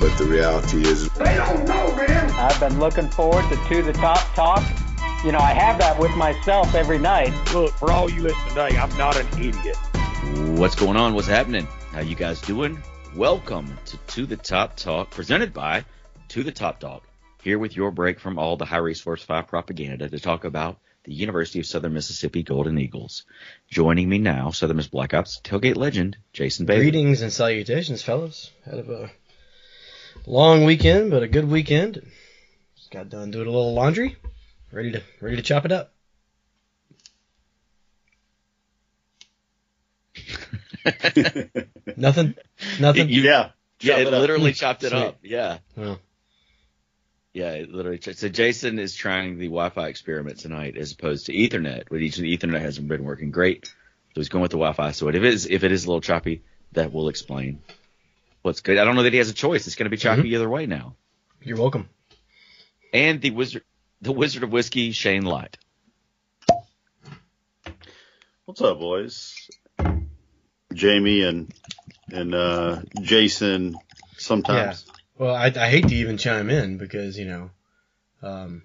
But the reality is, They don't know, man. I've been looking forward to To the Top Talk. You know, I have that with myself every night. Look, for all you listening today, I'm not an idiot. What's going on? What's happening? How you guys doing? Welcome to To the Top Talk, presented by To the Top Dog. Here with your break from all the High Resource 5 propaganda to talk about the University of Southern Mississippi Golden Eagles. Joining me now, Southern Miss Black Ops tailgate legend, Jason Bailey. Greetings and salutations, fellas. Had a uh, long weekend, but a good weekend. Just got done doing a little laundry. Ready to ready to chop it up. Nothing. Nothing. You- yeah, yeah, it it literally chopped it Sweet. up. Yeah. Well, Yeah, it literally. ch- So Jason is trying the Wi-Fi experiment tonight as opposed to Ethernet. Which each Ethernet hasn't been working great, so he's going with the Wi-Fi. So if it is, if it is a little choppy, that will explain what's good. I don't know that he has a choice. It's going to be choppy either way now. you're welcome. And the wizard, the Wizard of Whiskey, Shane Light. What's up, boys? Jamie and and uh, Jason. Sometimes Yeah. Well, I, I hate to even chime in because you know, um,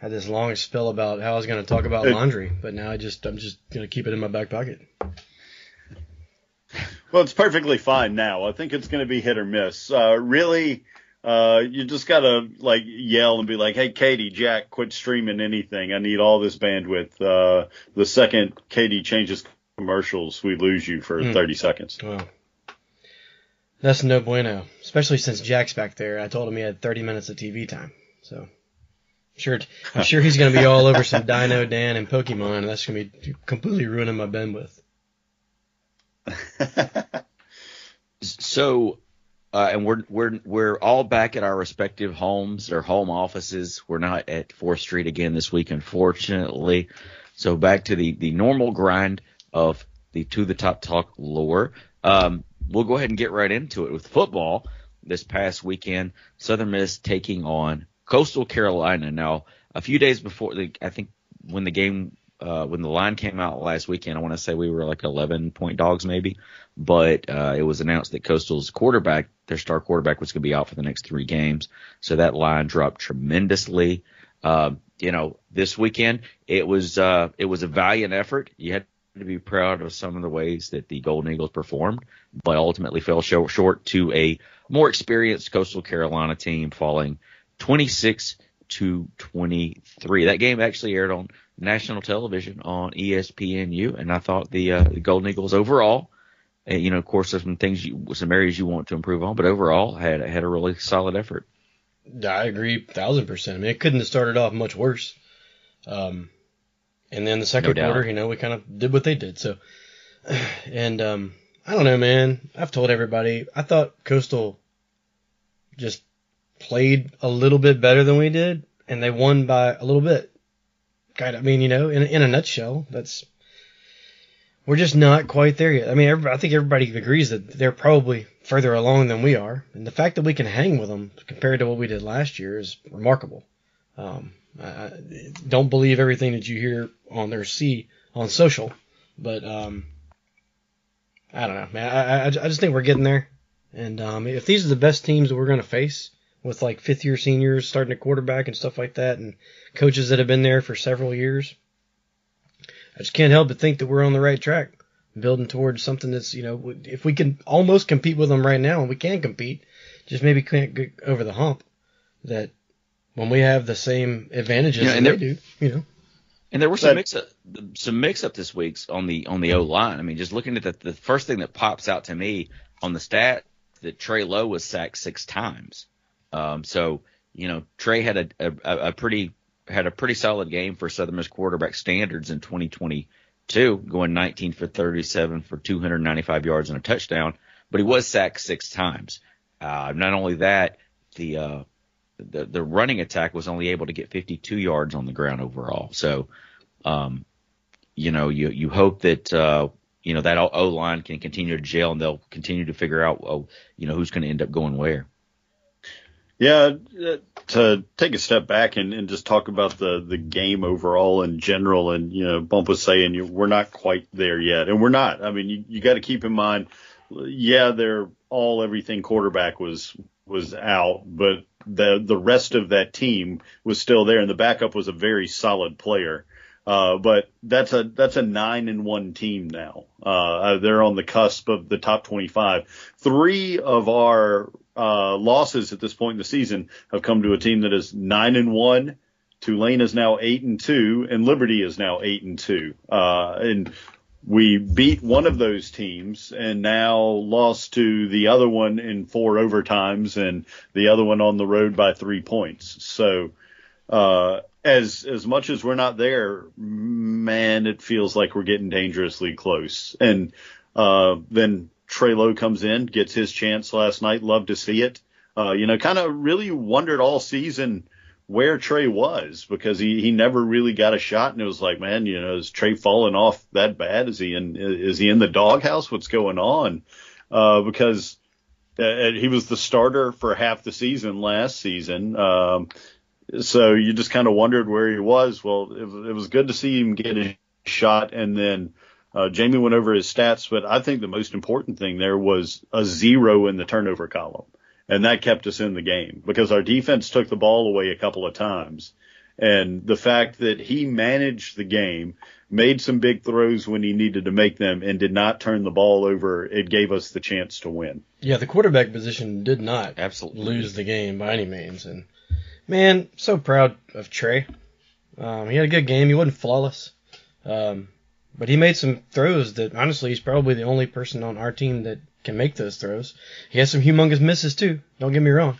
I had this long spill about how I was going to talk about Hey. laundry, but now I just I'm just going to keep it in my back pocket. Well, it's perfectly fine now. I think it's going to be hit or miss. Uh, really, uh, you just got to like yell and be like, "Hey, Katie, Jack, quit streaming anything. I need all this bandwidth." Uh, the second Katie changes commercials, we lose you for Hmm. 30 seconds. Well, that's no bueno, especially since Jack's back there. I told him he had 30 minutes of TV time, so I'm sure I'm sure he's going to be all over some Dino Dan and Pokemon, and that's going to be completely ruining my bandwidth. So, uh, and we're we're we're all back at our respective homes or home offices. We're not at Fourth Street again this week, unfortunately. So back to the the normal grind of the to the top talk lore. Um, we'll go ahead and get right into it with football. This past weekend, Southern Miss taking on Coastal Carolina. Now, a few days before, the, I think when the game uh, when the line came out last weekend, I want to say we were like 11 point dogs maybe, but uh, it was announced that Coastal's quarterback, their star quarterback, was going to be out for the next three games. So that line dropped tremendously. Uh, you know, this weekend it was uh, it was a valiant effort. You had to be proud of some of the ways that the Golden Eagles performed, but ultimately fell short, short to a more experienced Coastal Carolina team, falling 26 to 23. That game actually aired on national television on ESPNU, and I thought the, uh, the Golden Eagles overall, uh, you know, of course, there's some things, you, some areas you want to improve on, but overall had had a really solid effort. I agree, thousand percent. I mean, it couldn't have started off much worse. Um, and then the second No quarter, you know, we kind of did what they did. So, and um, I don't know, man. I've told everybody I thought Coastal just played a little bit better than we did, and they won by a little bit. I mean, you know, in in a nutshell, that's we're just not quite there yet. I mean, I think everybody agrees that they're probably further along than we are, and the fact that we can hang with them compared to what we did last year is remarkable. Um, I I don't believe everything that you hear on their see on social, but um, I don't know, man. I, I, I just think we're getting there, and um, if these are the best teams that we're going to face with like fifth year seniors starting at quarterback and stuff like that, and coaches that have been there for several years, I just can't help but think that we're on the right track, building towards something that's you know if we can almost compete with them right now, and we can compete, just maybe can't get over the hump. That when we have the same advantages Yeah, that and they do, you know. And there were some But- mix up, some mix up this week on the on the O line. I mean, just looking at the the first thing that pops out to me on the stat that Trey Lowe was sacked six times. Um, so you know Trey had a, a a pretty had a pretty solid game for Southern Miss quarterback standards in 2022, going 19 for 37 for 295 yards and a touchdown. But he was sacked six times. Uh, not only that, the uh, the the running attack was only able to get 52 yards on the ground overall. So, um, you know, you you hope that uh, you know that O line can continue to gel and they'll continue to figure out, oh, you know, who's going to end up going where. Yeah, uh, to take a step back and, and just talk about the, the game overall in general, and you know, Bump was saying you, we're not quite there yet, and we're not. I mean, you, you got to keep in mind, yeah, they're all everything quarterback was was out, but the the rest of that team was still there, and the backup was a very solid player. Uh, but that's a that's a nine and one team now. Uh, they're on the cusp of the top 25. Three of our uh, losses at this point in the season have come to a team that is nine and one. Tulane is now eight and two, and Liberty is now eight and two. Uh, and we beat one of those teams and now lost to the other one in four overtimes and the other one on the road by three points. So, uh, as, as much as we're not there, man, it feels like we're getting dangerously close. And, uh, then Trey Lowe comes in, gets his chance last night. Love to see it. Uh, you know, kind of really wondered all season where Trey was because he, he never really got a shot. And it was like, man, you know, is Trey falling off that bad? Is he in, is he in the doghouse? What's going on? Uh, because uh, he was the starter for half the season last season. Um, so you just kind of wondered where he was. Well, it, it was good to see him get a shot and then, uh, Jamie went over his stats, but I think the most important thing there was a zero in the turnover column. And that kept us in the game because our defense took the ball away a couple of times. And the fact that he managed the game, made some big throws when he needed to make them, and did not turn the ball over, it gave us the chance to win. Yeah, the quarterback position did not Absolutely. lose the game by any means. And man, so proud of Trey. Um, he had a good game. He wasn't flawless. Um, but he made some throws that honestly he's probably the only person on our team that can make those throws. He has some humongous misses too. Don't get me wrong.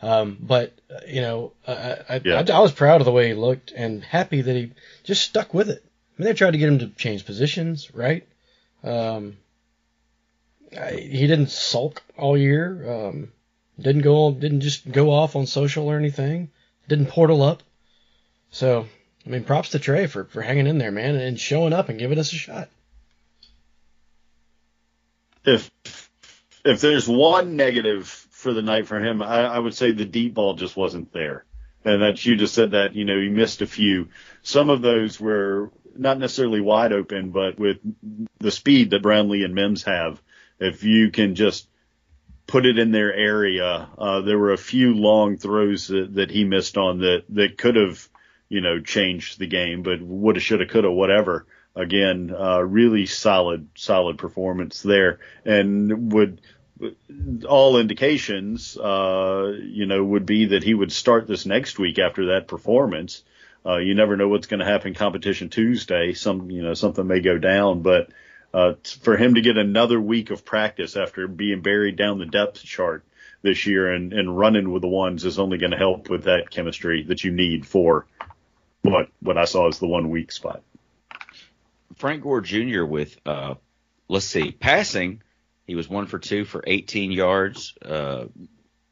Um, but uh, you know, I, I, Yeah. I, I was proud of the way he looked and happy that he just stuck with it. I mean, they tried to get him to change positions, right? Um, I, he didn't sulk all year. Um, didn't go, didn't just go off on social or anything. Didn't portal up. So, I mean, props to Trey for, for hanging in there, man, and showing up and giving us a shot. If if there's one negative for the night for him, I, I would say the deep ball just wasn't there. And that you just said that, you know, he missed a few. Some of those were not necessarily wide open, but with the speed that Brownlee and Mims have, if you can just put it in their area, uh, there were a few long throws that, that he missed on that, that could have, you know, changed the game, but woulda, shoulda, coulda, whatever. Again, uh, really solid, solid performance there and would, all indications, uh, you know, would be that he would start this next week after that performance. Uh, you never know what's going to happen competition Tuesday. Some, you know, something may go down, but, uh, for him to get another week of practice after being buried down the depth chart this year and, and running with the ones is only going to help with that chemistry that you need for what, what I saw as the one weak spot. Frank Gore Jr. with, uh, let's see, passing, he was one for two for 18 yards, uh,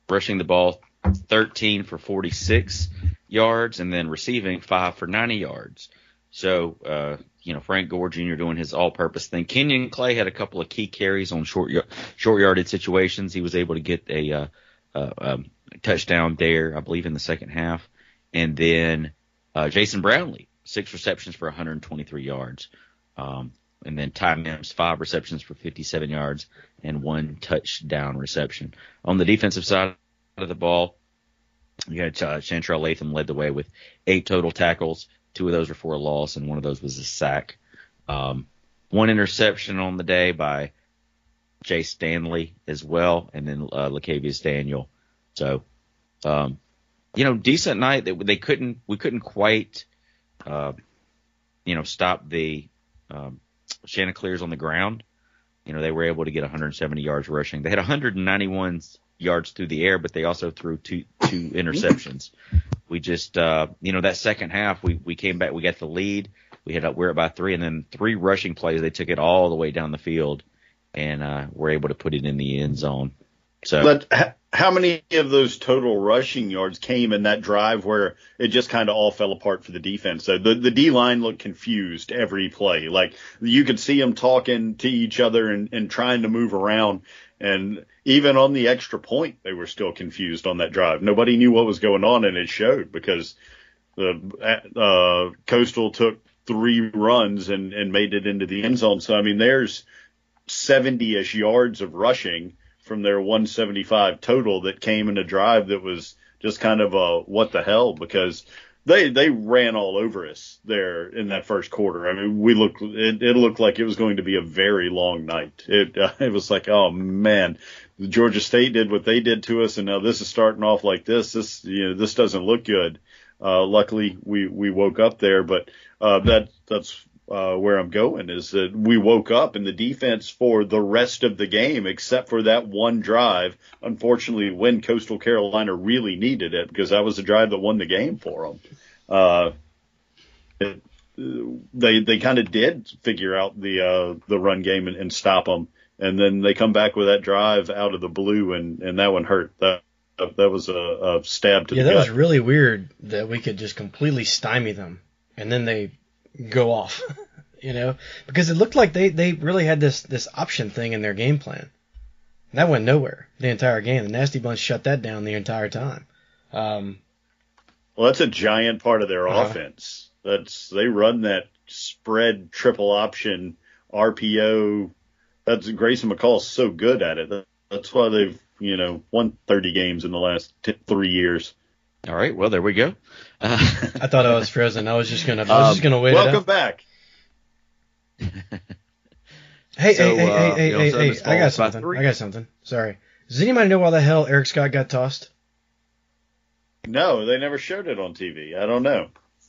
rushing the ball 13 for 46 yards, and then receiving five for 90 yards. So, uh, you know, Frank Gore Jr. doing his all-purpose thing. Kenyon Clay had a couple of key carries on short short yarded situations. He was able to get a uh, uh, um, touchdown there, I believe, in the second half. And then uh, Jason Brownlee, six receptions for 123 yards. Um, and then Ty Mims, five receptions for 57 yards and one touchdown reception. On the defensive side of the ball, you had uh, Chantrell Latham led the way with eight total tackles. Two of those were for a loss, and one of those was a sack. Um, one interception on the day by Jay Stanley as well, and then uh, Daniel. So, um, you know, decent night. They, they couldn't, we couldn't quite, uh, you know, stop the um, Chanticleers on the ground. You know, they were able to get 170 yards rushing. They had 191 yards through the air, but they also threw two two interceptions. We just, uh, you know, that second half, we we came back, we got the lead. We had up, we're up by three, and then three rushing plays. They took it all the way down the field, and uh, were able to put it in the end zone. So But how many of those total rushing yards came in that drive where it just kind of all fell apart for the defense? So the the D line looked confused every play. Like you could see them talking to each other and, and trying to move around. And even on the extra point, they were still confused on that drive. Nobody knew what was going on, and it showed because the uh, Coastal took three runs and, and made it into the end zone. So I mean, there's 70ish yards of rushing from their 175 total that came in a drive that was just kind of a what the hell because they they ran all over us there in that first quarter. I mean, we looked it, it looked like it was going to be a very long night. It uh, it was like, oh man, Georgia State did what they did to us, and now this is starting off like this. This you know this doesn't look good. Uh, luckily, we we woke up there, but uh, that that's uh, where I'm going is that we woke up and the defense for the rest of the game, except for that one drive, unfortunately, when Coastal Carolina really needed it because that was the drive that won the game for them. Uh, it, they they kind of did figure out the uh, the run game and, and stop them, and then they come back with that drive out of the blue, and and that one hurt. That that was a, a stab to the Yeah, that gut. was really weird that we could just completely stymie them and then they go off. you know, because it looked like they they really had this this option thing in their game plan. That went nowhere the entire game. The Nasty Bunch shut that down the entire time. Um, Well, that's a giant part of their Uh-huh. offense. That's they run that spread triple option RPO. That's Grayson McCall's so good at it. That's why they've you know won 30 games in the last t- three years. all right, well there we go. Uh, I thought I was frozen. I was just gonna I was just Um, gonna wait it Welcome out. back. Hey, So, hey, hey, uh, hey, you know, hey, so hey, I got something. three. I got something. Sorry. Does anybody know why the hell Eric Scott got tossed? No, they never showed it on TV. I don't know.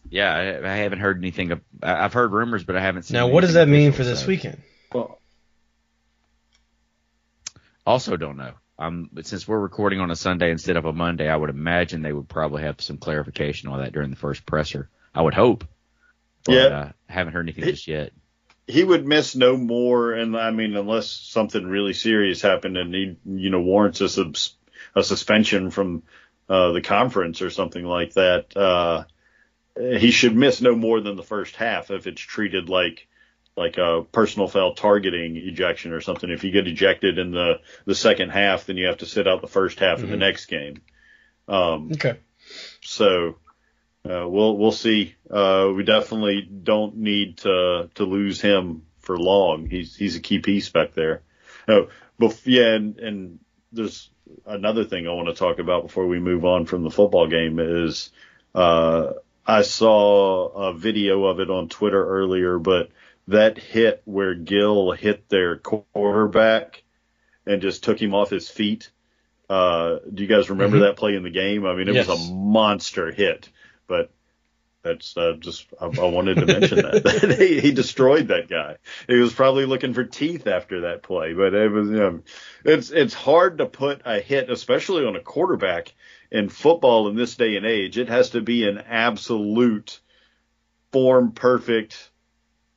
yeah, I, I haven't heard anything. Of, I- I've heard rumors, but I haven't seen. Now, what does that mean for this so- weekend? Well, Also, don't know. Um, but since we're recording on a Sunday instead of a Monday, I would imagine they would probably have some clarification on that during the first presser. I would hope. But, Yeah. Uh, haven't heard anything It- just yet. he would miss no more, and I mean, unless something really serious happened and he, you know, warrants a, subs- a suspension from uh, the conference or something like that. Uh, he should miss no more than the first half if it's treated like like a personal foul targeting ejection or something. If you get ejected in the the second half, then you have to sit out the first half of the Mhm. next game. Um, Okay. so uh, we'll we'll see. Uh, we definitely don't need to to lose him for long. He's he's a key piece back there. Oh, but yeah, and, and there's another thing I want to talk about before we move on from the football game is uh, I saw a video of it on Twitter earlier, but that hit where Gill hit their quarterback and just took him off his feet. Uh, do you guys remember Mhm. that play in the game? I mean, it was a monster hit, but that's uh, just I, I wanted to mention that he, he destroyed that guy. He was probably looking for teeth after that play, but it was you know, it's it's hard to put a hit, especially on a quarterback in football in this day and age. It has to be an absolute form perfect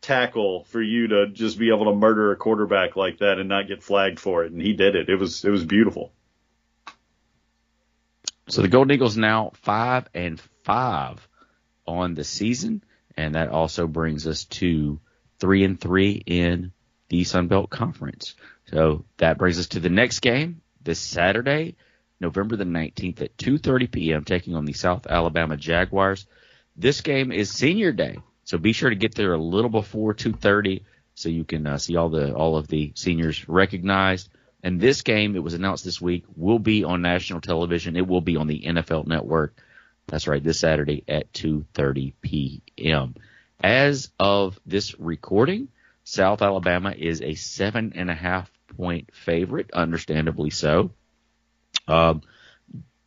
tackle for you to just be able to murder a quarterback like that and not get flagged for it. And he did it. It was it was beautiful. So the Golden Eagles now five and five on the season, and that also brings us to three and three in the Sun Belt Conference. So that brings us to the next game this Saturday, November the 19th at 2:30 p.m. taking on the South Alabama Jaguars. This game is Senior Day, so be sure to get there a little before 2:30 so you can uh, see all the all of the seniors recognized. And this game, it was announced this week, will be on national television. It will be on the NFL Network. That's right, this Saturday at 2:30 p.m. As of this recording, South Alabama is a seven and a half point favorite, understandably so. Um,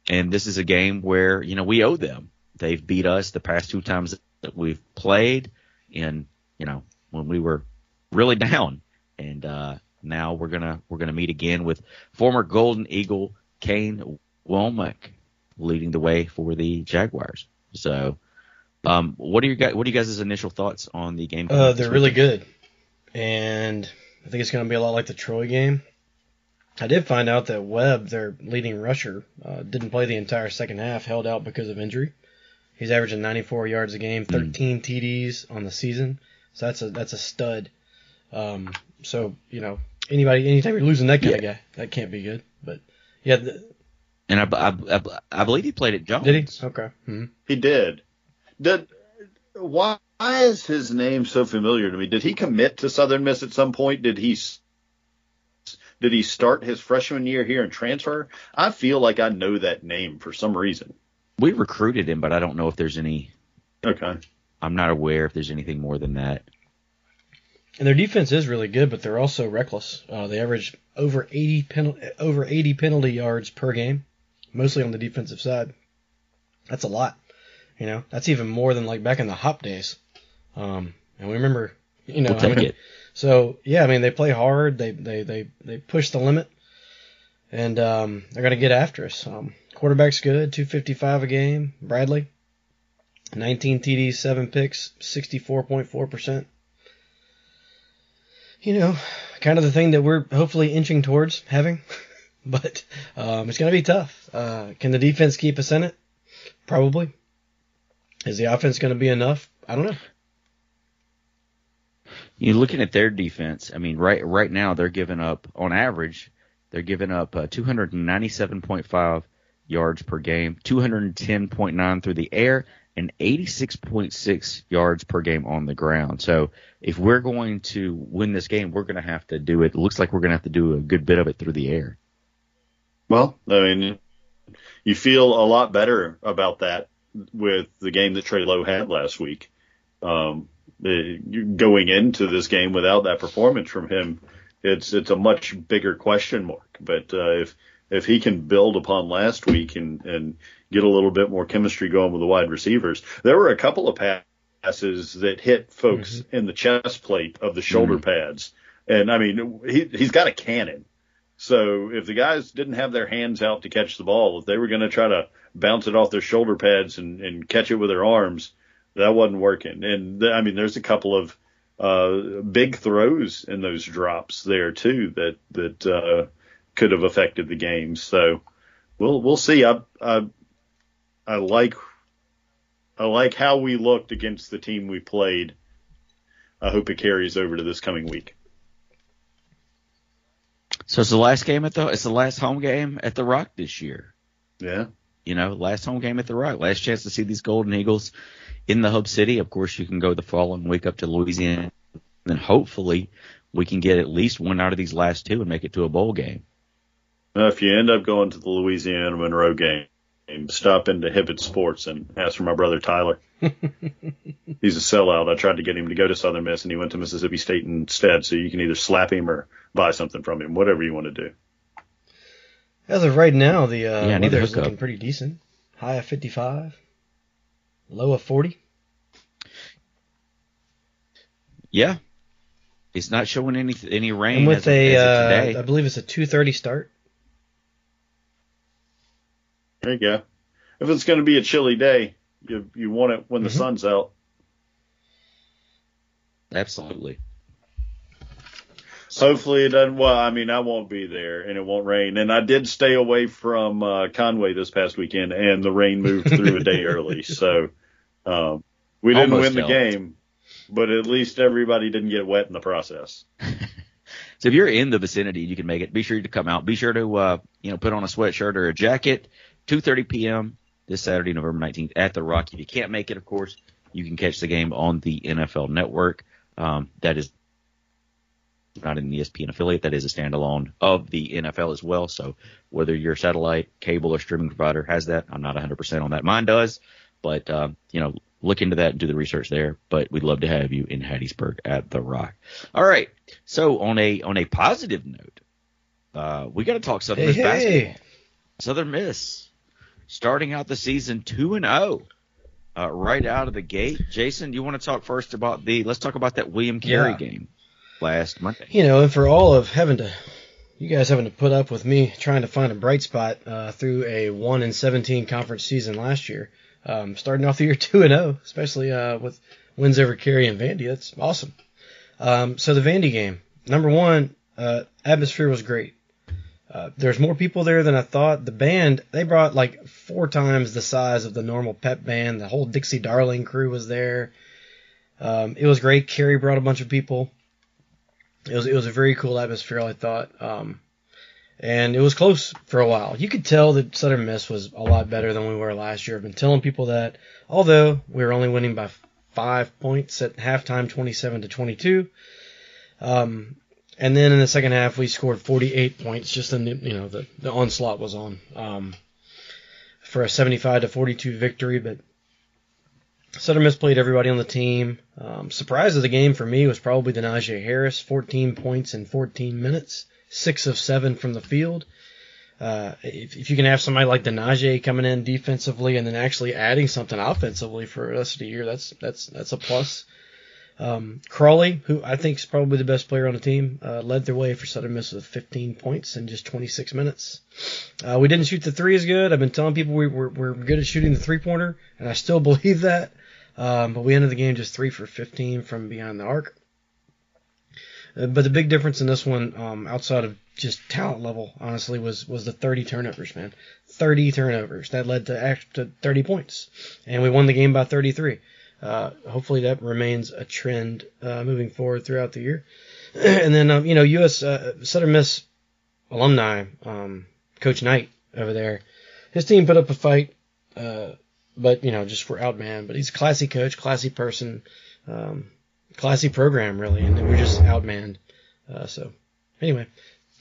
and this is a game where you know we owe them. They've beat us the past two times that we've played, in you know when we were really down, and uh, now we're gonna we're gonna meet again with former Golden Eagle Kane Wommack leading the way for the Jaguars. So, um, what are your guys? What are you guys' initial thoughts on the game? Uh, they're really good, and I think it's going to be a lot like the Troy game. I did find out that Webb, their leading rusher, uh, didn't play the entire second half, held out because of injury. He's averaging 94 yards a game, 13 TDs on the season. So that's a that's a stud. Um, so you know anybody anytime you're losing that kind of guy, that can't be good. But yeah, the, And I, I, I, I believe he played at Jones. did he? Okay. hmm He did. Did why is his name so familiar to me? Did he commit to Southern Miss at some point? Did he did he start his freshman year here and transfer? I feel like I know that name for some reason. We recruited him, but I don't know if there's any. Okay. I'm not aware if there's anything more than that. And their defense is really good, but they're also reckless. Uh, they average over 80 penal- over 80 penalty yards per game, mostly on the defensive side. That's a lot. You know, that's even more than like back in the Hop days. Um, and we remember, you know, We'll take I mean, it. So yeah, I mean they play hard. They they they they push the limit, and um, they're gonna get after us. Um, quarterback's good, 255 a game. Bradley, 19 TDs, seven picks, 64.4 percent. You know, kind of the thing that we're hopefully inching towards having, but um, it's gonna be tough. Uh, can the defense keep us in it? Probably. Is the offense gonna be enough? I don't know. You're looking at their defense. I mean, right right now they're giving up on average, they're giving up uh, 297.5 yards per game, 210.9 through the air, and 86.6 yards per game on the ground. So if we're going to win this game, we're going to have to do it. it looks like we're going to have to do a good bit of it through the air. Well, I mean, you feel a lot better about that with the game that Trey Lowe had last week. Um, going into this game without that performance from him, it's it's a much bigger question mark. But uh, if if he can build upon last week and and get a little bit more chemistry going with the wide receivers, there were a couple of passes that hit folks in the chest plate of the shoulder pads, and I mean he he's got a cannon. So if the guys didn't have their hands out to catch the ball, if they were going to try to bounce it off their shoulder pads and, and catch it with their arms, that wasn't working. And th- I mean, there's a couple of uh, big throws in those drops there too that that uh, could have affected the game. So we'll we'll see. I I, I like I like how we looked against the team we played. I hope it carries over to this coming week. So it's the last game at the it's the last home game at the Rock this year. Yeah. you know, last home game at the Rock, last chance to see these Golden Eagles in the Hub City. Of course, you can go the following week up to Louisiana, and hopefully we can get at least one out of these last two and make it to a bowl game. Now, if you end up going to the Louisiana Monroe game, stop into Hibbett Sports and ask for my brother Tyler. He's a sellout. I tried to get him to go to Southern Miss, and he went to Mississippi State instead. So you can either slap him or buy something from him, whatever you want to do. As of right now, the uh, Yeah, I need to up. looking pretty decent. High of 55, low of 40. Yeah, it's not showing any any rain And with as, a, as of uh. I believe it's a 2:30 start. There you go. If it's going to be a chilly day, you you want it when the Mhm. sun's out. Absolutely. Hopefully it doesn't. Well, I mean, I won't be there, and it won't rain. And I did stay away from uh, Conway this past weekend, and the rain moved through a day early, so um, we didn't Almost win the game, but at least everybody didn't get wet in the process. So if you're in the vicinity, you can make it. Be sure to come out. Be sure to uh, you know put on a sweatshirt or a jacket. 2:30 p.m. this Saturday, November 19th at the Rock. If you can't make it, of course, you can catch the game on the NFL Network. Um, that is not an ESPN affiliate. That is a standalone of the NFL as well. So whether your satellite, cable, or streaming provider has that, I'm not 100% on that. Mine does, but um, you know, look into that and do the research there. But we'd love to have you in Hattiesburg at the Rock. All right. So on a on a positive note, uh, we got to talk Southern Hey, Miss basketball. hey. Southern Miss starting out the season two and zero. Uh, right out of the gate, Jason, you want to talk first about the? Let's talk about that William Carey Yeah. game last Monday. You know, and for all of having to, you guys having to put up with me trying to find a bright spot uh, through a one and seventeen conference season last year, um, starting off the year two and zero, especially uh, with wins over Carey and Vandy. That's awesome. Um, so the Vandy game, number one, uh, atmosphere was great. Uh, there's more people there than I thought. The band, they brought like four times the size of the normal pep band. The whole Dixie Darling crew was there. Um, it was great. Carey brought a bunch of people. It was, it was a very cool atmosphere, I thought. Um, and it was close for a while. You could tell that Southern Miss was a lot better than we were last year. I've been telling people that, although we were only winning by five points at halftime, 27 to 22. Um, and then in the second half, we scored 48 points. Just in the, you know the the onslaught was on um, for a 75 to 42 victory. But Southern Miss played everybody on the team. Um, surprise of the game for me was probably the Denijay Harris, 14 points in 14 minutes, six of seven from the field. Uh, if, if you can have somebody like Denijay coming in defensively and then actually adding something offensively for the rest of the year, that's that's that's a plus. Um, Crowley, who I think is probably the best player on the team, uh, led their way for Southern Miss with 15 points in just 26 minutes. Uh, we didn't shoot the three as good. I've been telling people we, we're, we're good at shooting the three pointer, and I still believe that. Um, but we ended the game just three for 15 from behind the arc. Uh, but the big difference in this one, um, outside of just talent level, honestly, was was the 30 turnovers, man. 30 turnovers that led to, to 30 points, and we won the game by 33. Uh, hopefully that remains a trend uh, moving forward throughout the year. and then, um, you know, U.S. Uh, Southern Miss alumni, um, Coach Knight over there, his team put up a fight, uh, but, you know, just for outman. But he's a classy coach, classy person, um, classy program, really, and we're just outmanned. Uh, so, anyway,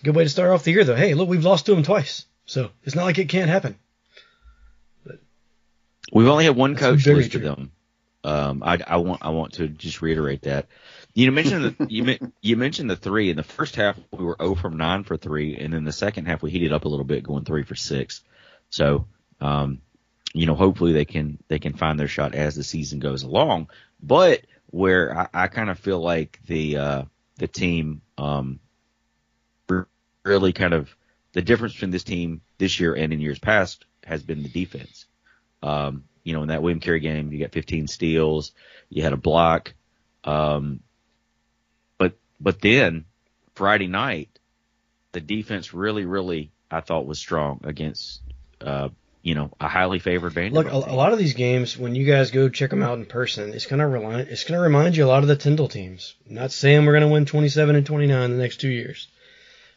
good way to start off the year, though. Hey, look, we've lost to them twice, so it's not like it can't happen. We've only had one coach lose to them. Um, I, I want I want to just reiterate that. You mentioned the, you you mentioned the three in the first half we were 0 from 9 for three, and in the second half we heated up a little bit, going three for six. So, um, you know, hopefully they can they can find their shot as the season goes along. But where I, I kind of feel like the uh, the team um, really kind of the difference between this team this year and in years past has been the defense. Um, you know, in that William Carey game, you got 15 steals, you had a block, um, but but then Friday night, the defense really, really, I thought was strong against, uh, you know, a highly favored Vanderbilt. Look, a, a lot of these games, when you guys go check them out in person, it's gonna remind it's gonna remind you a lot of the Tyndall teams. I'm not saying we're gonna win 27 and 29 the next two years,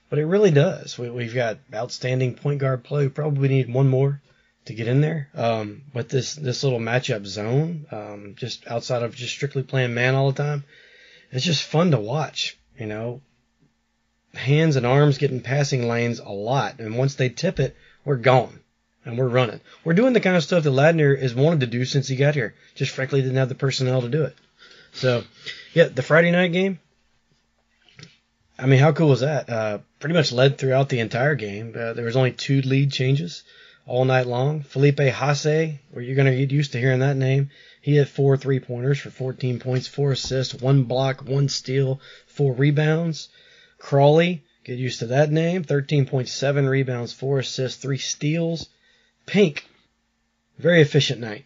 but it really does. We, we've got outstanding point guard play. We probably need one more to get in there. Um, but this this little matchup zone, um, just outside of just strictly playing man all the time, it's just fun to watch. You know, hands and arms getting passing lanes a lot, and once they tip it, we're gone and we're running. We're doing the kind of stuff that Ladner has wanted to do since he got here. Just frankly didn't have the personnel to do it. So, yeah, the Friday night game. I mean, how cool was that? Uh, pretty much led throughout the entire game. Uh, there was only two lead changes all night long. Felipe Haase, where you're going to get used to hearing that name. He had four three pointers for 14 points, four assists, one block, one steal, four rebounds. Crowley, get used to that name. 13.7 rebounds, four assists, three steals. Pink, very efficient night.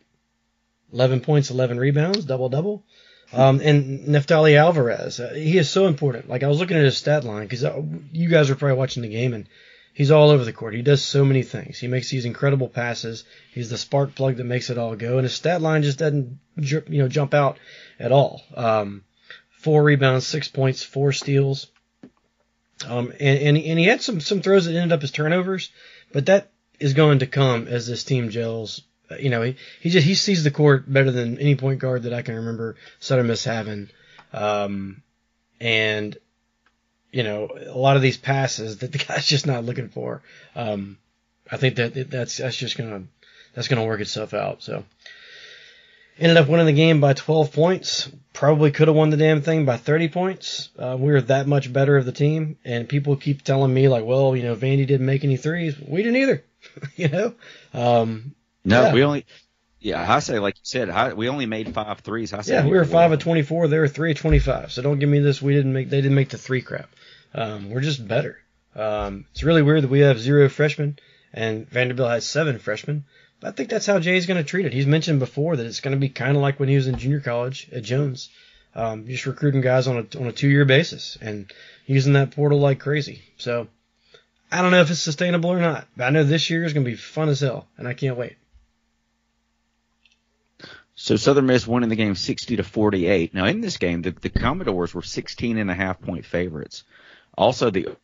11 points, 11 rebounds, double double. Um, and Neftali Alvarez, uh, he is so important. Like I was looking at his stat line because uh, you guys were probably watching the game, and he's all over the court. He does so many things. He makes these incredible passes. He's the spark plug that makes it all go, and his stat line just doesn't you know jump out at all. Um, four rebounds, six points, four steals. Um, and, and, and he had some, some throws that ended up as turnovers, but that is going to come as this team gels. Uh, You know, he, he just, he sees the court better than any point guard that I can remember Southern Miss having. Um, and, you know, a lot of these passes that the guy's just not looking for. Um, I think that that's, that's just gonna, that's gonna work itself out. So, ended up winning the game by 12 points. Probably could have won the damn thing by 30 points. Uh, we were that much better of the team, and people keep telling me like, well, you know, Vandy didn't make any threes. We didn't either. you know, um, no, yeah. we only, yeah, I say like you said, I, we only made five threes. I say yeah, we were five of 24. They were three of 25. So don't give me this. We didn't make. They didn't make the three crap. Um, we're just better. Um, it's really weird that we have zero freshmen and Vanderbilt has seven freshmen. But I think that's how Jay's going to treat it. He's mentioned before that it's going to be kind of like when he was in junior college at Jones, um, just recruiting guys on a on a two year basis and using that portal like crazy. So I don't know if it's sustainable or not, but I know this year is going to be fun as hell, and I can't wait. So Southern Miss won in the game 60 to 48. Now in this game, the, the Commodores were 16 and a half point favorites. Also, the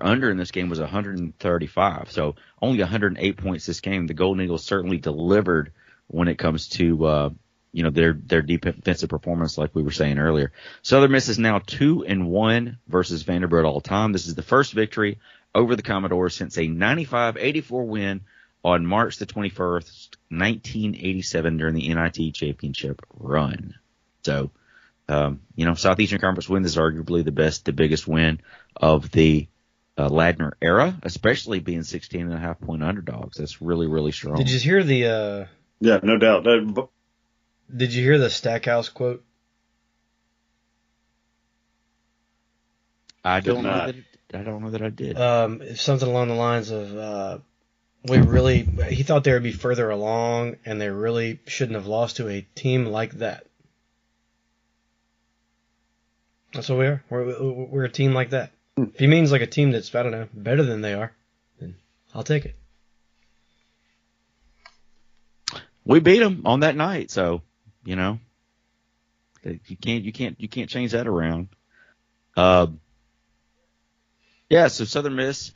under in this game was 135. So only 108 points this game. The Golden Eagles certainly delivered when it comes to, uh, you know, their, their defensive performance, like we were saying earlier. Southern Miss is now two and one versus Vanderbilt all time. This is the first victory over the Commodores since a 95-84 win on March the 21st, 1987 during the NIT championship run. So, um, you know, Southeastern Conference win is arguably the best, the biggest win of the uh, Ladner era, especially being 16 and a half point underdogs. That's really, really strong. Did you hear the, uh, Yeah, no doubt. Uh, bu- did you hear the Stackhouse quote? I don't know not. that I don't know that I did. Um, something along the lines of, uh, we really, he thought they would be further along and they really shouldn't have lost to a team like that. That's what we are. We're, we're a team like that. If he means like a team that's, I don't know, better than they are, then I'll take it. we beat them on that night, so you know you can't you can't you can't change that around. Uh, yeah, so Southern Miss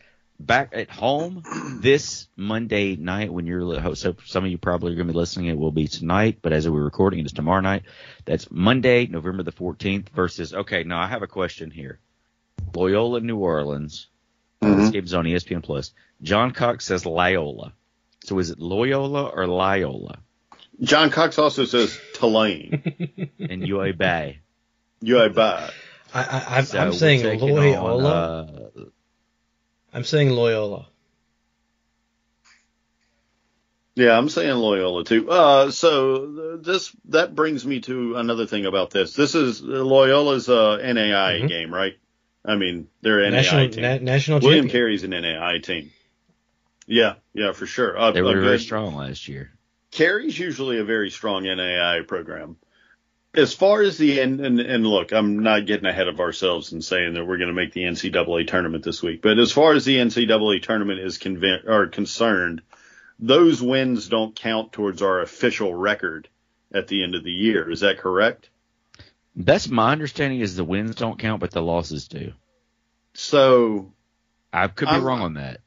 back at home this Monday night when you're li- so some of you probably are going to be listening. It will be tonight, but as we're recording, it is tomorrow night. That's Monday, November the 14th versus. Okay, now I have a question here. Loyola, New Orleans. This game's on ESPN Plus. John Cox says Loyola. So is it Loyola or Loyola? John Cox also says Tulane. And UA Bay. You I buy. I, I, I'm, So I'm saying Loyola. on, uh, I'm saying Loyola. Yeah, I'm saying Loyola too. Uh, so this that brings me to another thing about this. This is Loyola's uh, NAIA Mhm. game, right? I mean, they're an National, NAIA team. na- national William champion. Carey's an NAIA team. Yeah, yeah, for sure. Uh, they a were very good- strong last year. Carey's usually a very strong NAIA program. As far as the and, and and look, I'm not getting ahead of ourselves and saying that we're going to make the NCAA tournament this week. But as far as the NCAA tournament is conven- or concerned, those wins don't count towards our official record at the end of the year. Is that correct? That's my understanding is the wins don't count, but the losses do. So I could be I'm- wrong on that.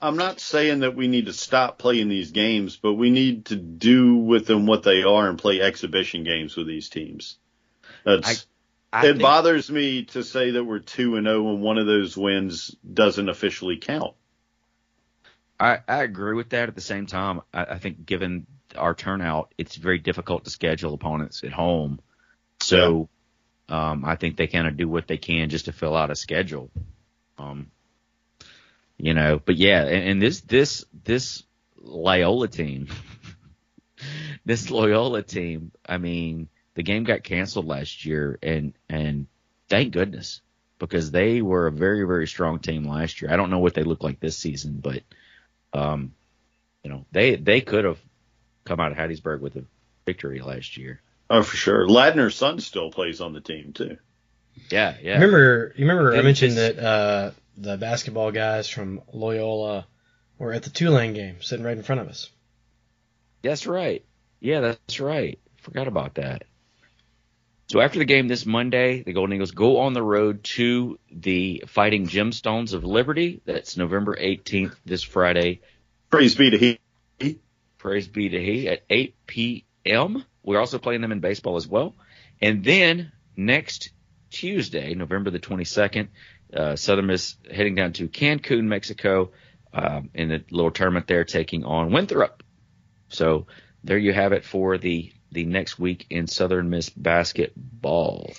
I'm not saying that we need to stop playing these games, but we need to do with them what they are and play exhibition games with these teams. That's I it think- bothers me to say that we're two and zero and one of those wins doesn't officially count. I, I agree with that. At the same time, I, I think given our turnout, it's very difficult to schedule opponents at home. So um, I think they kind of do what they can just to fill out a schedule. Um, you know, but yeah, and, and this this this Loyola team, this Loyola team. I mean, the game got canceled last year, and and thank goodness because they were a very very strong team last year. I don't know what they look like this season, but um, you know, they they could have come out of Hattiesburg with a victory last year. Oh, for sure. Ladner's son still plays on the team too. Yeah, yeah. Remember, you remember I mentioned this- that uh, the basketball guys from Loyola were at the Tulane game, sitting right in front of us. That's right. Yeah, that's right. Forgot about that. So after the game this Monday, the Golden Eagles go on the road to the Fighting Gemstones of Liberty. That's November 18th, this Friday. Praise be to he. Praise be to He at 8 p.m. We're also playing them in baseball as well. And then next Tuesday, November the 22nd, uh, Southern Miss heading down to Cancun, Mexico, um, in a little tournament there, taking on Winthrop. So there you have it for the the next week in Southern Miss basketball.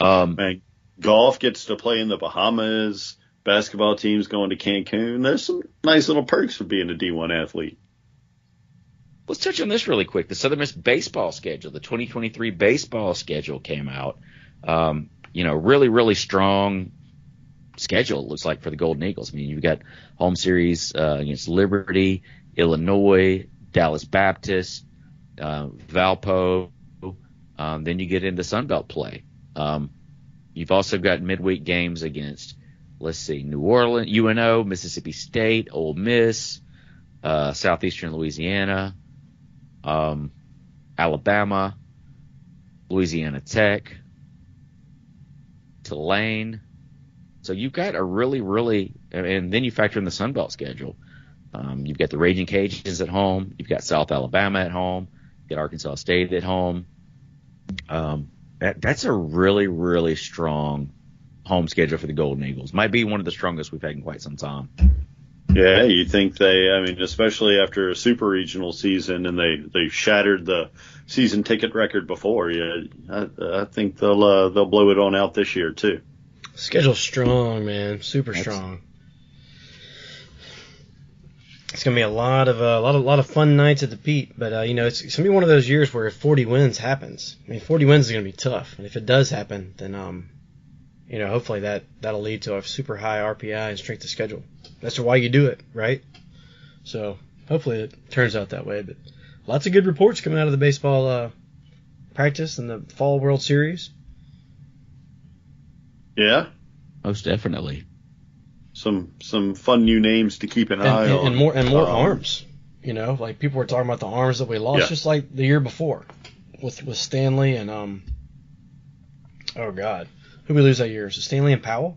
Um, Man, golf gets to play in the Bahamas. Basketball teams going to Cancun. There's some nice little perks for being a D1 athlete. Let's touch on this really quick. The Southern Miss baseball schedule, the 2023 baseball schedule came out. Um, you know, really, really strong schedule it looks like for the Golden Eagles. I mean, you've got home series uh, against Liberty, Illinois, Dallas Baptist, uh, Valpo. Um, then you get into Sunbelt play. Um, you've also got midweek games against let's see, New Orleans, UNO, Mississippi State, Ole Miss, uh, Southeastern Louisiana, um, Alabama, Louisiana Tech, Tulane. So you've got a really, really, and then you factor in the Sun Belt schedule. Um, you've got the Raging Cajuns at home. You've got South Alabama at home. You've got Arkansas State at home. Um, that, that's a really, really strong home schedule for the Golden Eagles. Might be one of the strongest we've had in quite some time. Yeah, you think they? I mean, especially after a super regional season, and they they shattered the season ticket record before. Yeah, I, I think they'll uh, they'll blow it on out this year too. Schedule's strong, man. Super That's- strong. It's gonna be a lot of uh, a lot of lot of fun nights at the Pete, but uh, you know it's, it's gonna be one of those years where 40 wins happens. I mean, 40 wins is gonna be tough, and if it does happen, then um, you know, hopefully that that'll lead to a super high RPI and strength of schedule. That's why you do it, right? So hopefully it turns out that way. But lots of good reports coming out of the baseball uh, practice and the fall World Series. Yeah, Most definitely. some some fun new names to keep an and, eye and, on. and more and more Um, arms. You know, like people were talking about the arms that we lost, Yeah. just like the year before with with Stanley and um. Oh God, who we lose that year? Was it Stanley and Powell?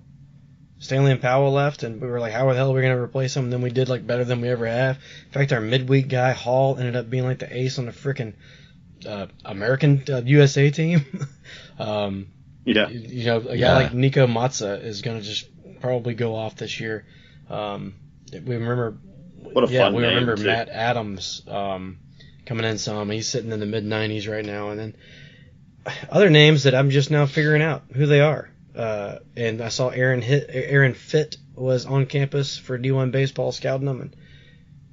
Stanley and Powell left, and we were like, how the hell are we gonna replace them? And then we did like better than we ever have. In fact, our midweek guy Hall ended up being like the ace on the frickin' uh, American uh, USA team. um, Yeah, you know, a guy Yeah. like Niko Mazza is going to just probably go off this year. Um, we remember, What a yeah, fun we name, remember too. Matt Adams um, coming in some. He's sitting in the mid 90s right now, and then other names that I'm just now figuring out who they are. Uh, and I saw Aaron Hit, Aaron Fitt was on campus for D1 baseball scouting them, and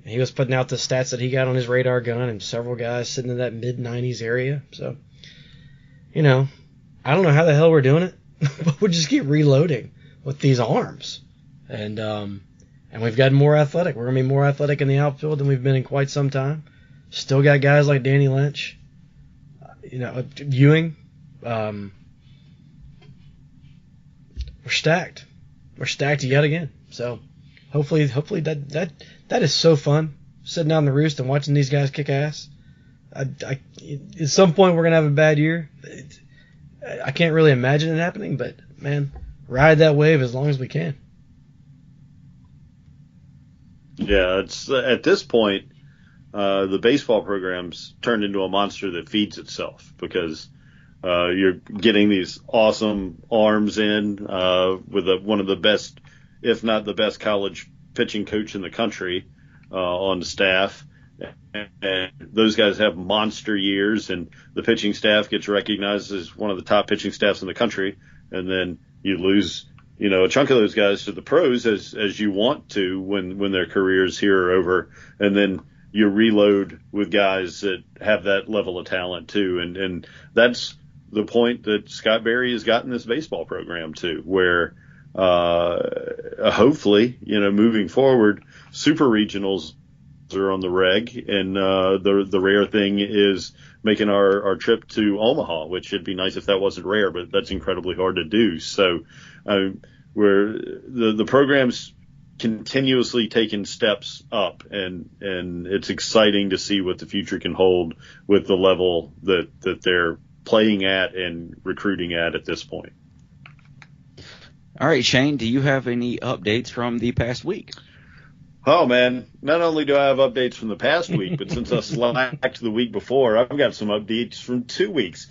he was putting out the stats that he got on his radar gun, and several guys sitting in that mid 90s area. So, you know, I don't know how the hell we're doing it, but we just keep reloading with these arms, and um, and we've gotten more athletic. We're gonna be more athletic in the outfield than we've been in quite some time. Still got guys like Danny Lynch, uh, you know, Ewing. Um, we're stacked. We're stacked yet again. So hopefully, hopefully that that that is so fun sitting down the roost and watching these guys kick ass. I, I, at some point we're gonna have a bad year. It, I can't really imagine it happening, but man, ride that wave as long as we can. yeah. It's at this point, uh, the baseball program's turned into a monster that feeds itself because uh, you're getting these awesome arms in uh, with a, one of the best, if not the best, college pitching coach in the country uh, on staff. And, and those guys have monster years, and the pitching staff gets recognized as one of the top pitching staffs in the country. And then you lose, you know, a chunk of those guys to the pros as as you want to when when their careers here are over, and then you reload with guys that have that level of talent too. And and that's the point that Scott Berry has gotten this baseball program to, where uh, hopefully, you know, moving forward, super regionals are on the reg, and uh, the the rare thing is making our, our trip to Omaha, which it'd be nice if that wasn't rare, but that's incredibly hard to do. So, um, we're the the program's continuously taking steps up, and and it's exciting to see what the future can hold with the level that that they're playing at and recruiting at at this point. All right, Shane, do you have any updates from the past week? Oh man, not only do I have updates from the past week, but since I slacked the week before, I've got some updates from two weeks.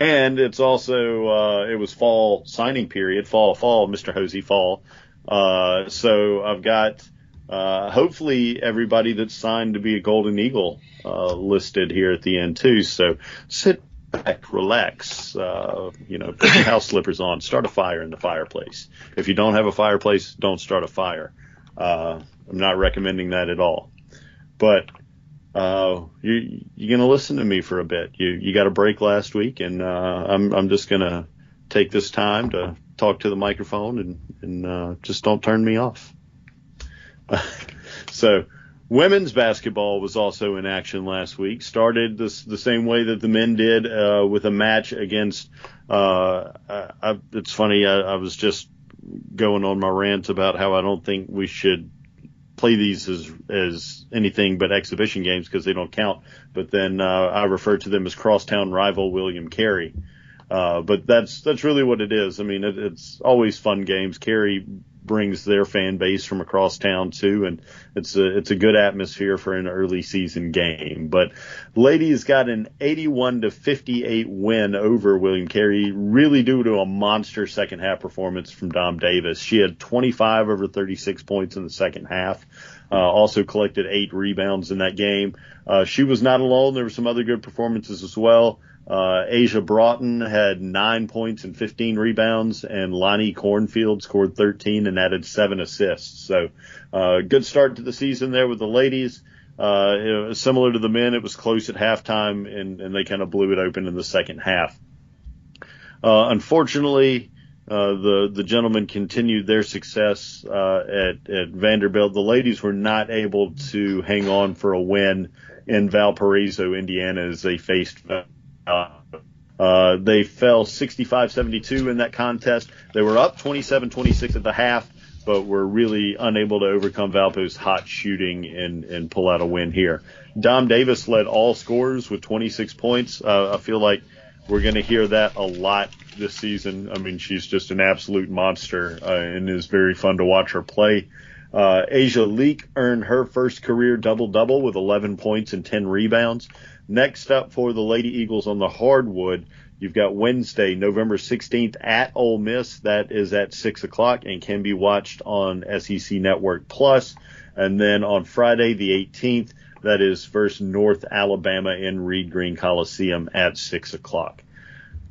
And it's also uh it was fall signing period, fall fall, Mr. Hosey fall. Uh so I've got uh hopefully everybody that's signed to be a Golden Eagle uh listed here at the end too. So sit back, relax, uh, you know, put your house slippers on, start a fire in the fireplace. If you don't have a fireplace, don't start a fire. Uh I'm not recommending that at all. But uh, you you're gonna listen to me for a bit. You you got a break last week, and uh, I'm I'm just gonna take this time to talk to the microphone and and uh, just don't turn me off. so. Women's basketball was also in action last week. Started this, the same way that the men did uh, with a match against. Uh, I, it's funny. I, I was just going on my rant about how I don't think we should play these as as anything but exhibition games because they don't count. But then uh, I refer to them as crosstown rival William Carey. Uh, but that's that's really what it is. I mean, it, it's always fun games. Carey brings their fan base from across town too, and it's a it's a good atmosphere for an early season game. But ladies got an 81 to 58 win over William Carey, really due to a monster second half performance from Dom Davis. She had 25 over 36 points in the second half. Uh, also collected eight rebounds in that game. Uh, she was not alone. There were some other good performances as well. Uh, Asia Broughton had nine points and 15 rebounds, and Lonnie Cornfield scored 13 and added seven assists. So, uh, good start to the season there with the ladies. Uh, similar to the men, it was close at halftime, and, and they kind of blew it open in the second half. Uh, unfortunately, uh, the the gentlemen continued their success uh, at at Vanderbilt. The ladies were not able to hang on for a win in Valparaiso, Indiana, as they faced uh, they fell 65-72 in that contest. They were up 27-26 at the half, but were really unable to overcome Valpo's hot shooting and, and pull out a win here. Dom Davis led all scorers with 26 points. Uh, I feel like we're going to hear that a lot this season. I mean, she's just an absolute monster uh, and is very fun to watch her play. Uh, Asia Leak earned her first career double double with 11 points and 10 rebounds. Next up for the Lady Eagles on the hardwood, you've got Wednesday, November 16th at Ole Miss. That is at 6 o'clock and can be watched on SEC Network Plus. And then on Friday, the 18th, that is versus North Alabama in Reed Green Coliseum at 6 o'clock.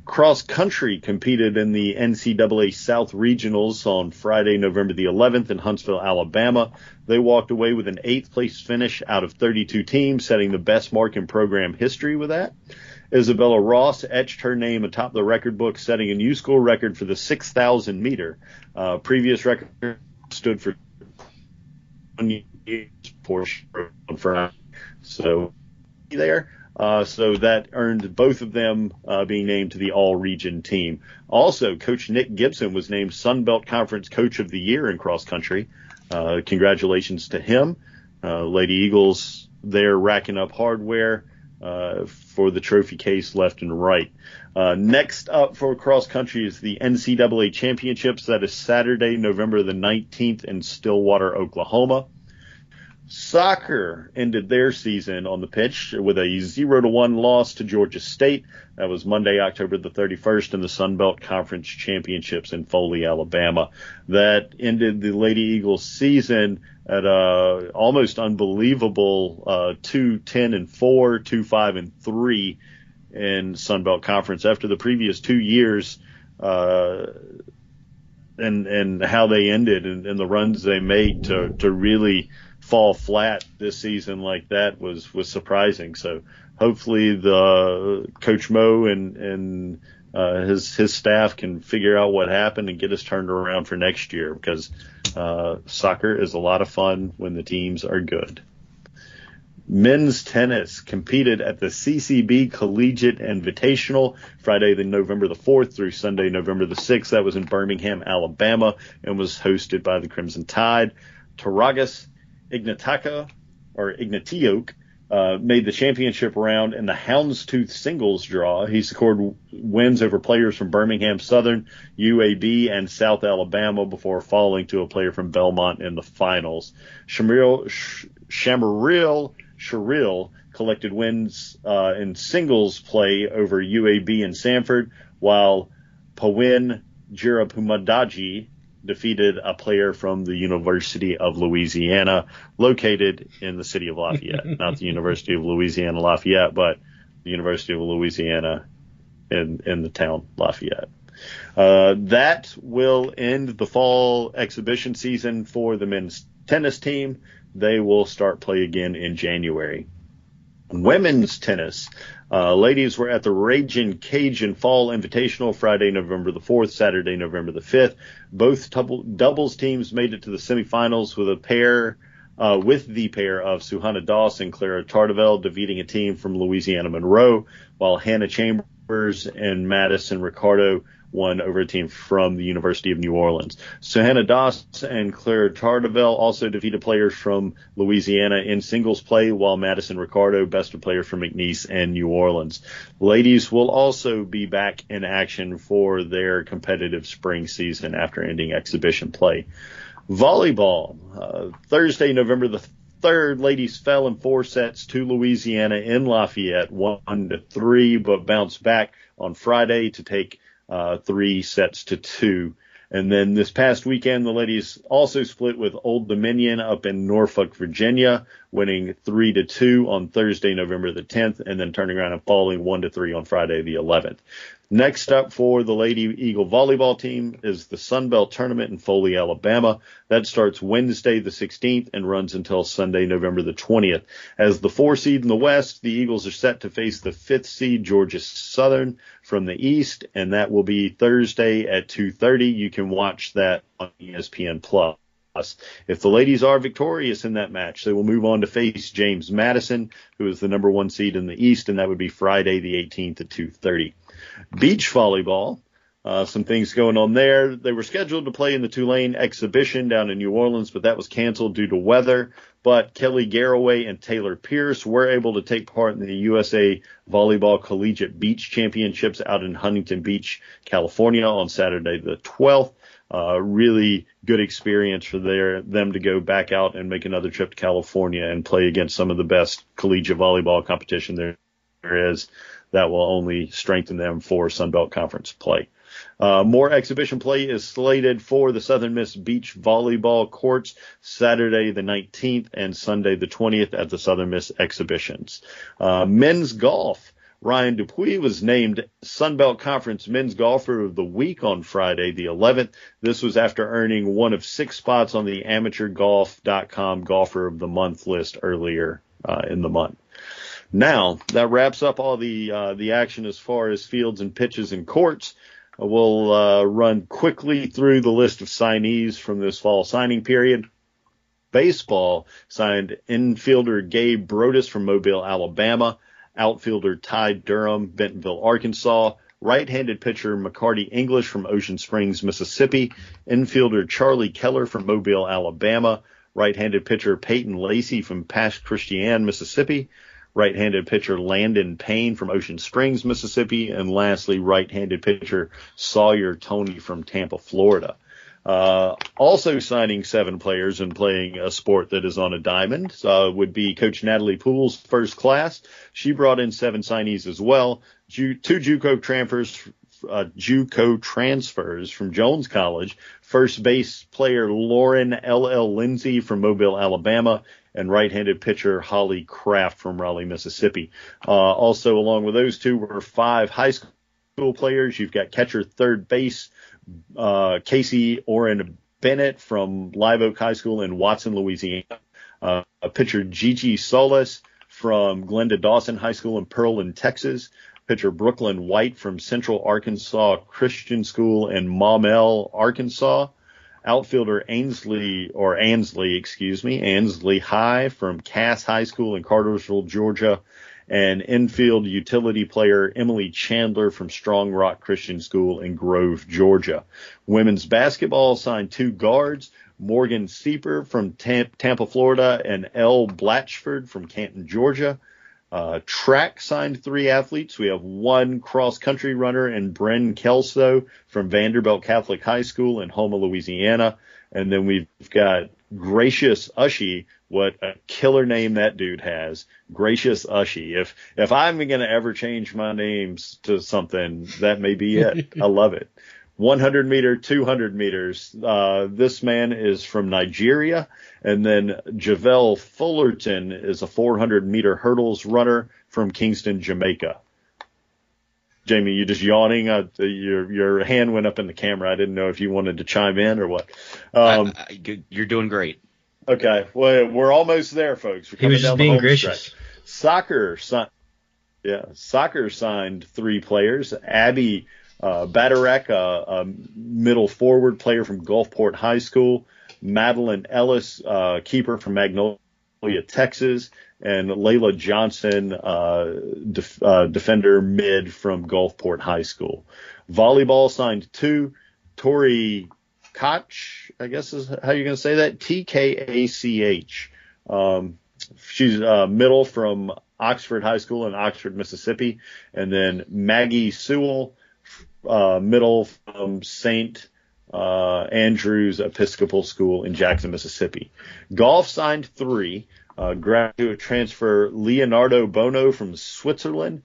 Cross country competed in the NCAA South Regionals on Friday, November the 11th in Huntsville, Alabama. They walked away with an eighth place finish out of 32 teams, setting the best mark in program history with that. Isabella Ross etched her name atop the record book, setting a new school record for the 6,000 meter. Uh, previous record stood for one year for so there. Uh, so that earned both of them uh, being named to the All Region team. Also, Coach Nick Gibson was named Sun Belt Conference Coach of the Year in cross country. Uh, congratulations to him. Uh, Lady Eagles there racking up hardware uh, for the trophy case left and right. Uh, next up for cross country is the NCAA Championships. That is Saturday, November the 19th in Stillwater, Oklahoma. Soccer ended their season on the pitch with a 0 to 1 loss to Georgia State. That was Monday, October the 31st in the Sun Belt Conference Championships in Foley, Alabama. That ended the Lady Eagles season at a almost unbelievable uh, 2 10 and 4, 2 5 and 3 in Sun Belt Conference after the previous two years. Uh, and and how they ended and, and the runs they made to to really fall flat this season like that was was surprising. So hopefully the coach Mo and and uh, his his staff can figure out what happened and get us turned around for next year because uh, soccer is a lot of fun when the teams are good. Men's tennis competed at the CCB Collegiate Invitational Friday, the November the 4th through Sunday, November the 6th. That was in Birmingham, Alabama, and was hosted by the Crimson Tide. Taragas Ignataka or Ignatioke uh, made the championship round in the Houndstooth singles draw. He scored wins over players from Birmingham Southern, UAB, and South Alabama before falling to a player from Belmont in the finals. Shamaril, Shamaril Sharil collected wins uh, in singles play over UAB and Samford, while Pawin Jirapumadaji defeated a player from the University of Louisiana, located in the city of Lafayette. Not the University of Louisiana Lafayette, but the University of Louisiana in, in the town Lafayette. Uh, that will end the fall exhibition season for the men's tennis team. They will start play again in January. Women's tennis. Uh, ladies were at the Raging Cajun Fall Invitational Friday, November the 4th, Saturday, November the 5th. Both double, doubles teams made it to the semifinals with a pair, uh, with the pair of Suhana Doss and Clara Tartavel defeating a team from Louisiana Monroe, while Hannah Chambers and Madison Ricardo won over a team from the University of New Orleans. Sohanna Doss and Claire Tardavell also defeated players from Louisiana in singles play, while Madison Ricardo bested players from McNeese and New Orleans. Ladies will also be back in action for their competitive spring season after ending exhibition play. Volleyball, uh, Thursday, November the third, ladies fell in four sets to Louisiana in Lafayette, one to three, but bounced back on Friday to take uh, three sets to two. And then this past weekend, the ladies also split with Old Dominion up in Norfolk, Virginia, winning three to two on Thursday, November the 10th, and then turning around and falling one to three on Friday, the 11th. Next up for the Lady Eagle volleyball team is the Sun Belt Tournament in Foley, Alabama. That starts Wednesday the 16th and runs until Sunday, November the 20th. As the four seed in the West, the Eagles are set to face the fifth seed Georgia Southern from the East, and that will be Thursday at 2:30. You can watch that on ESPN Plus. If the ladies are victorious in that match, they will move on to face James Madison, who is the number one seed in the East, and that would be Friday the 18th at 2:30. Beach volleyball. Uh, some things going on there. They were scheduled to play in the Tulane exhibition down in New Orleans, but that was canceled due to weather. But Kelly Garraway and Taylor Pierce were able to take part in the USA Volleyball Collegiate Beach Championships out in Huntington Beach, California on Saturday the 12th. Uh, really good experience for their, them to go back out and make another trip to California and play against some of the best collegiate volleyball competition there, there is that will only strengthen them for Sunbelt Conference play. Uh, more exhibition play is slated for the Southern Miss Beach volleyball courts Saturday the 19th and Sunday the 20th at the Southern Miss exhibitions. Uh, men's golf. Ryan Dupuis was named Sunbelt Conference Men's Golfer of the Week on Friday, the 11th. This was after earning one of six spots on the AmateurGolf.com Golfer of the Month list earlier uh, in the month. Now that wraps up all the uh, the action as far as fields and pitches and courts. We'll uh, run quickly through the list of signees from this fall signing period. Baseball signed infielder Gabe Brodus from Mobile, Alabama, outfielder Ty Durham, Bentonville, Arkansas, right-handed pitcher McCarty English from Ocean Springs, Mississippi, infielder Charlie Keller from Mobile, Alabama, right-handed pitcher Peyton Lacey from Pass Christian, Mississippi, right-handed pitcher Landon Payne from Ocean Springs, Mississippi, and lastly, right-handed pitcher Sawyer Tony from Tampa, Florida. Uh, also signing seven players and playing a sport that is on a diamond uh, would be Coach Natalie Poole's first class. She brought in seven signees as well. Ju- two JUCO transfers, uh, JUCO transfers from Jones College. First base player Lauren L.L. Lindsay from Mobile, Alabama, and right-handed pitcher Holly Kraft from Raleigh, Mississippi. Uh, also, along with those two were five high school players. You've got catcher third base uh, Casey Oren Bennett from Live Oak High School in Watson, Louisiana. Uh, pitcher Gigi Solis from Glenda Dawson High School in Pearland, Texas. Pitcher Brooklyn White from Central Arkansas Christian School in Maumelle, Arkansas outfielder Ainsley or Ansley, excuse me, Ansley High from Cass High School in Cartersville, Georgia, and infield utility player Emily Chandler from Strong Rock Christian School in Grove, Georgia. Women's basketball signed two guards, Morgan Sieper from Tampa, Florida, and L. Blatchford from Canton, Georgia. Uh, track signed three athletes. We have one cross country runner and Bren Kelso from Vanderbilt Catholic High School in Houma, Louisiana. And then we've got Gracious Ushy. What a killer name that dude has. Gracious Ushy. If, if I'm going to ever change my names to something, that may be it. I love it. 100 meter, 200 meters. Uh, this man is from Nigeria. And then Javel Fullerton is a 400 meter hurdles runner from Kingston, Jamaica. Jamie, you just yawning. Uh, your your hand went up in the camera. I didn't know if you wanted to chime in or what. Um, I, I, you're doing great. Okay, well we're almost there, folks. We're he was just being gracious. Stretch. Soccer, yeah, soccer signed three players. Abby uh, Badarek, a, a, middle forward player from Gulfport High School. Madeline Ellis, uh, keeper from Magnolia Magnolia, Texas, and Layla Johnson, uh, def, uh, defender mid from Gulfport High School. Volleyball signed two. Tori Koch, I guess is how you're going to say that. T K A C H. Um, she's uh, middle from Oxford High School in Oxford, Mississippi, and then Maggie Sewell, uh, middle from St. Uh, Andrews Episcopal School in Jackson, Mississippi. Golf signed three. Uh, graduate transfer Leonardo Bono from Switzerland.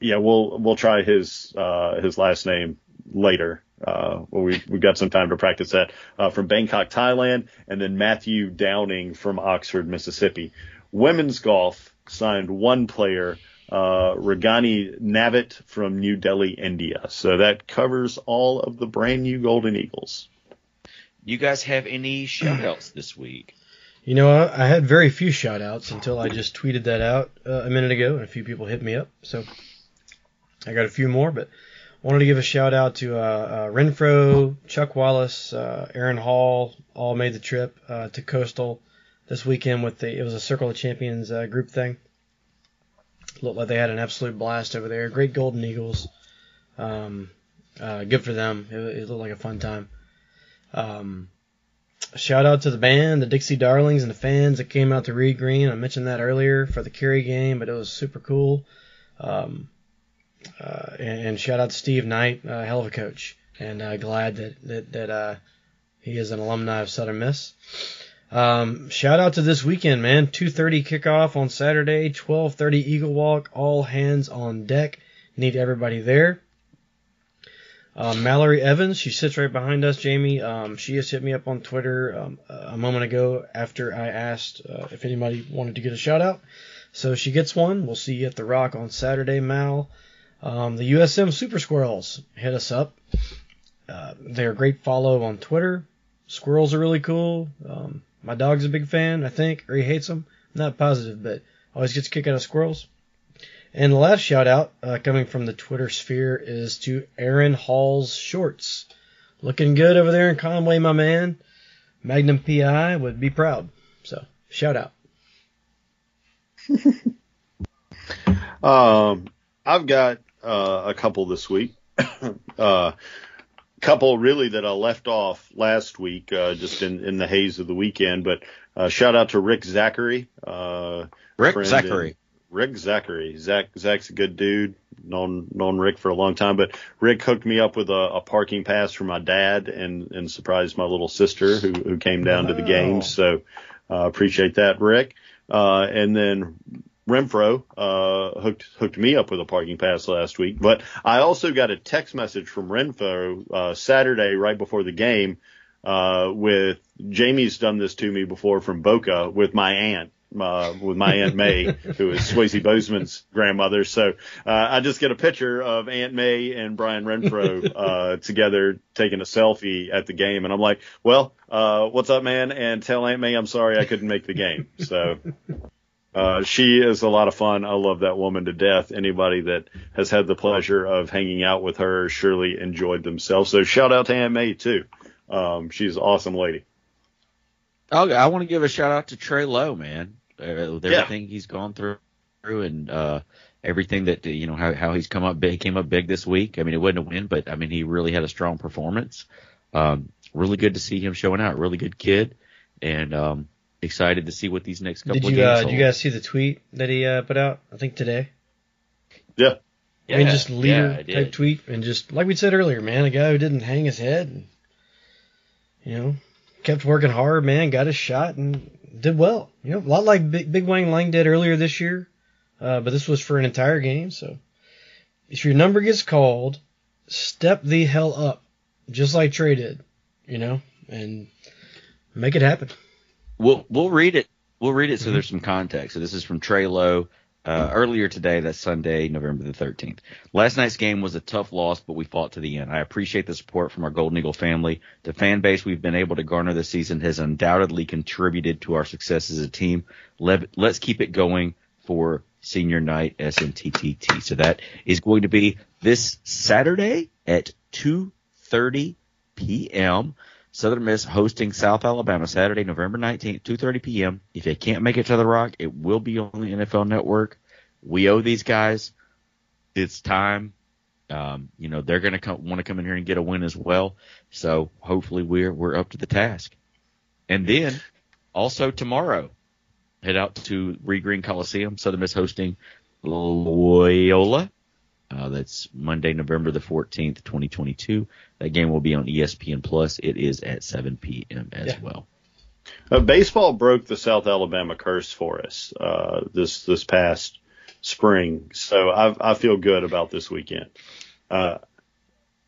Yeah, we'll we'll try his uh, his last name later. Uh, well, we we got some time to practice that uh, from Bangkok, Thailand, and then Matthew Downing from Oxford, Mississippi. Women's golf signed one player, uh, Ragani Navit from New Delhi, India. So that covers all of the brand new Golden Eagles. You guys have any shout outs this week? You know, I, I had very few shout outs until I just tweeted that out uh, a minute ago, and a few people hit me up. So I got a few more, but wanted to give a shout out to uh, uh, Renfro, Chuck Wallace, uh, Aaron Hall, all made the trip uh, to Coastal this weekend with the it was a Circle of Champions uh, group thing. Looked like they had an absolute blast over there. Great Golden Eagles. Um, uh, good for them. It, it looked like a fun time. Um, shout out to the band, the Dixie Darlings, and the fans that came out to Reed Green. I mentioned that earlier for the Carey game, but it was super cool. Um, uh, and, and, shout out to Steve Knight, uh, hell of a coach, and uh, glad that that, that uh, he is an alumni of Southern Miss. Um, shout out to this weekend, man. 2:30 kickoff on Saturday, 12:30 Eagle Walk, all hands on deck. Need everybody there. Um, Mallory Evans, she sits right behind us, Jamie. Um, she has hit me up on Twitter um, a moment ago after I asked uh, if anybody wanted to get a shout out. So she gets one. We'll see you at the Rock on Saturday, Mal. Um, the USM Super Squirrels hit us up. Uh, they're a great follow on Twitter. Squirrels are really cool. Um, my dog's a big fan, I think, or he hates them. I'm not positive, but always gets a kick out of squirrels. And the last shout out uh, coming from the Twitter sphere is to Aaron Hall's shorts. Looking good over there in Conway, my man. Magnum PI would be proud. So, shout out. um, I've got uh, a couple this week. uh, couple really that I left off last week, uh, just in, in the haze of the weekend. But uh, shout out to Rick Zachary. Uh, Rick Zachary. Rick Zachary. Zach Zach's a good dude. Known known Rick for a long time, but Rick hooked me up with a, a parking pass for my dad and and surprised my little sister who who came down wow. to the games. So uh, appreciate that, Rick. Uh, and then Renfro uh, hooked hooked me up with a parking pass last week, but I also got a text message from Renfro uh, Saturday right before the game uh, with Jamie's done this to me before from Boca with my aunt uh, with my Aunt May, who is Swayze Bozeman's grandmother. So uh, I just get a picture of Aunt May and Brian Renfro uh, together taking a selfie at the game, and I'm like, "Well, uh, what's up, man?" And tell Aunt May I'm sorry I couldn't make the game. So. Uh, she is a lot of fun. I love that woman to death. Anybody that has had the pleasure of hanging out with her surely enjoyed themselves. So shout out to Aunt May too. Um, she's an awesome lady. Oh, I want to give a shout out to Trey Lowe, man uh, with everything yeah. he's gone through and uh, everything that you know how how he's come up big came up big this week. I mean, it wasn't a win, but I mean he really had a strong performance. Um, really good to see him showing out. Really good kid, and um, excited to see what these next couple did you, of games. Uh, did you guys see the tweet that he uh, put out? I think today. Yeah. I mean, just leader yeah, type tweet, and just like we said earlier, man, a guy who didn't hang his head, and, you know, kept working hard, man, got his shot, and did well. You know, a lot like Big, Big Wang Lang did earlier this year, uh, but this was for an entire game. So if your number gets called, step the hell up, just like Trey did, you know, and make it happen. We'll we'll read it. We'll read it so mm-hmm. there's some context. So this is from Trey Lowe uh, earlier today, that's Sunday, November the 13th. Last night's game was a tough loss, but we fought to the end. I appreciate the support from our Golden Eagle family. The fan base we've been able to garner this season has undoubtedly contributed to our success as a team. Let, let's keep it going for senior night SMTTT. So that is going to be this Saturday at 2.30 p.m. Southern Miss hosting South Alabama Saturday, November 19th, 2:30 p.m. If you can't make it to the Rock, it will be on the NFL Network. We owe these guys. It's time. Um, you know they're going to want to come in here and get a win as well. So hopefully we're we're up to the task. And then also tomorrow, head out to Reed Green Coliseum. Southern Miss hosting Loyola. Uh, that's Monday, November the 14th, 2022. That game will be on ESPN Plus. It is at 7 p.m. as Yeah. well. Uh, baseball broke the South Alabama curse for us uh, this this past spring, so I, I feel good about this weekend. Uh,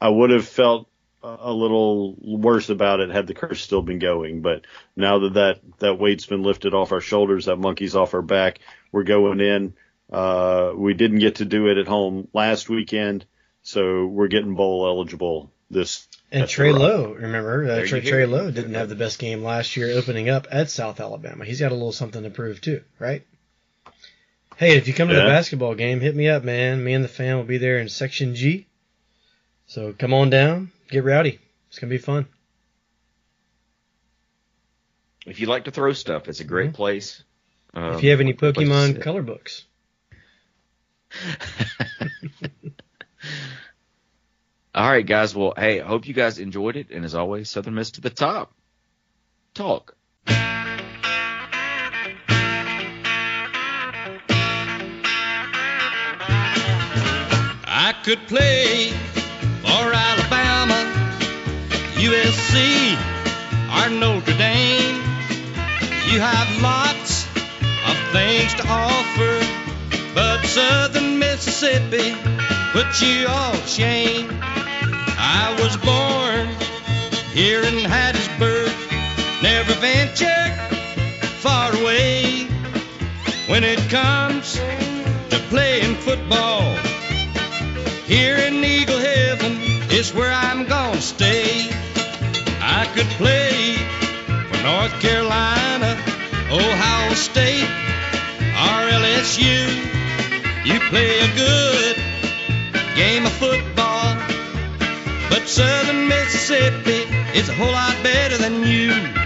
I would have felt a a little worse about it had the curse still been going, but now that that, that weight's been lifted off our shoulders, that monkey's off our back, we're going in. Uh, we didn't get to do it at home last weekend, so we're getting bowl eligible this. And Trey Rock. Lowe, remember, uh, Trey. Trey Lowe didn't have the best game last year opening up at South Alabama. He's got a little something to prove too, right? Hey, if you come to the basketball game, hit me up, man. Me and the fam will be there in Section G. So come on down, get rowdy. It's gonna be fun. If you like to throw stuff, it's a great place. Um, Mm-hmm. if you have any Pokemon color books, All right, guys. Well, hey, I hope you guys enjoyed it. And as always, Southern Miss to the top. Talk. I could play for Alabama, USC, or Notre Dame. You have lots of things to offer, but Southern Mississippi put you all shame. I was born here in Hattiesburg, never ventured far away. When it comes to playing football, here in Eagle Heaven is where I'm gonna stay. I could play for North Carolina, Ohio State, or LSU. You play a good game of football, but Southern Mississippi is a whole lot better than you.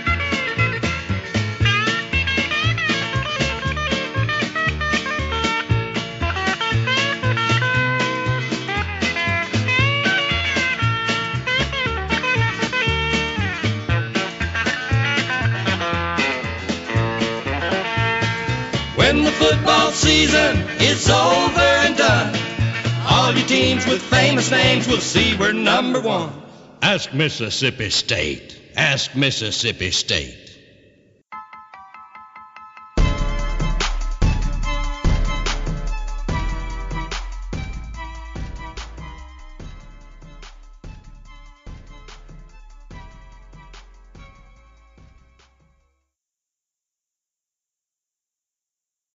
Football season is over and done, all your teams with famous names will see we're number one. Ask Mississippi State. Ask Mississippi State.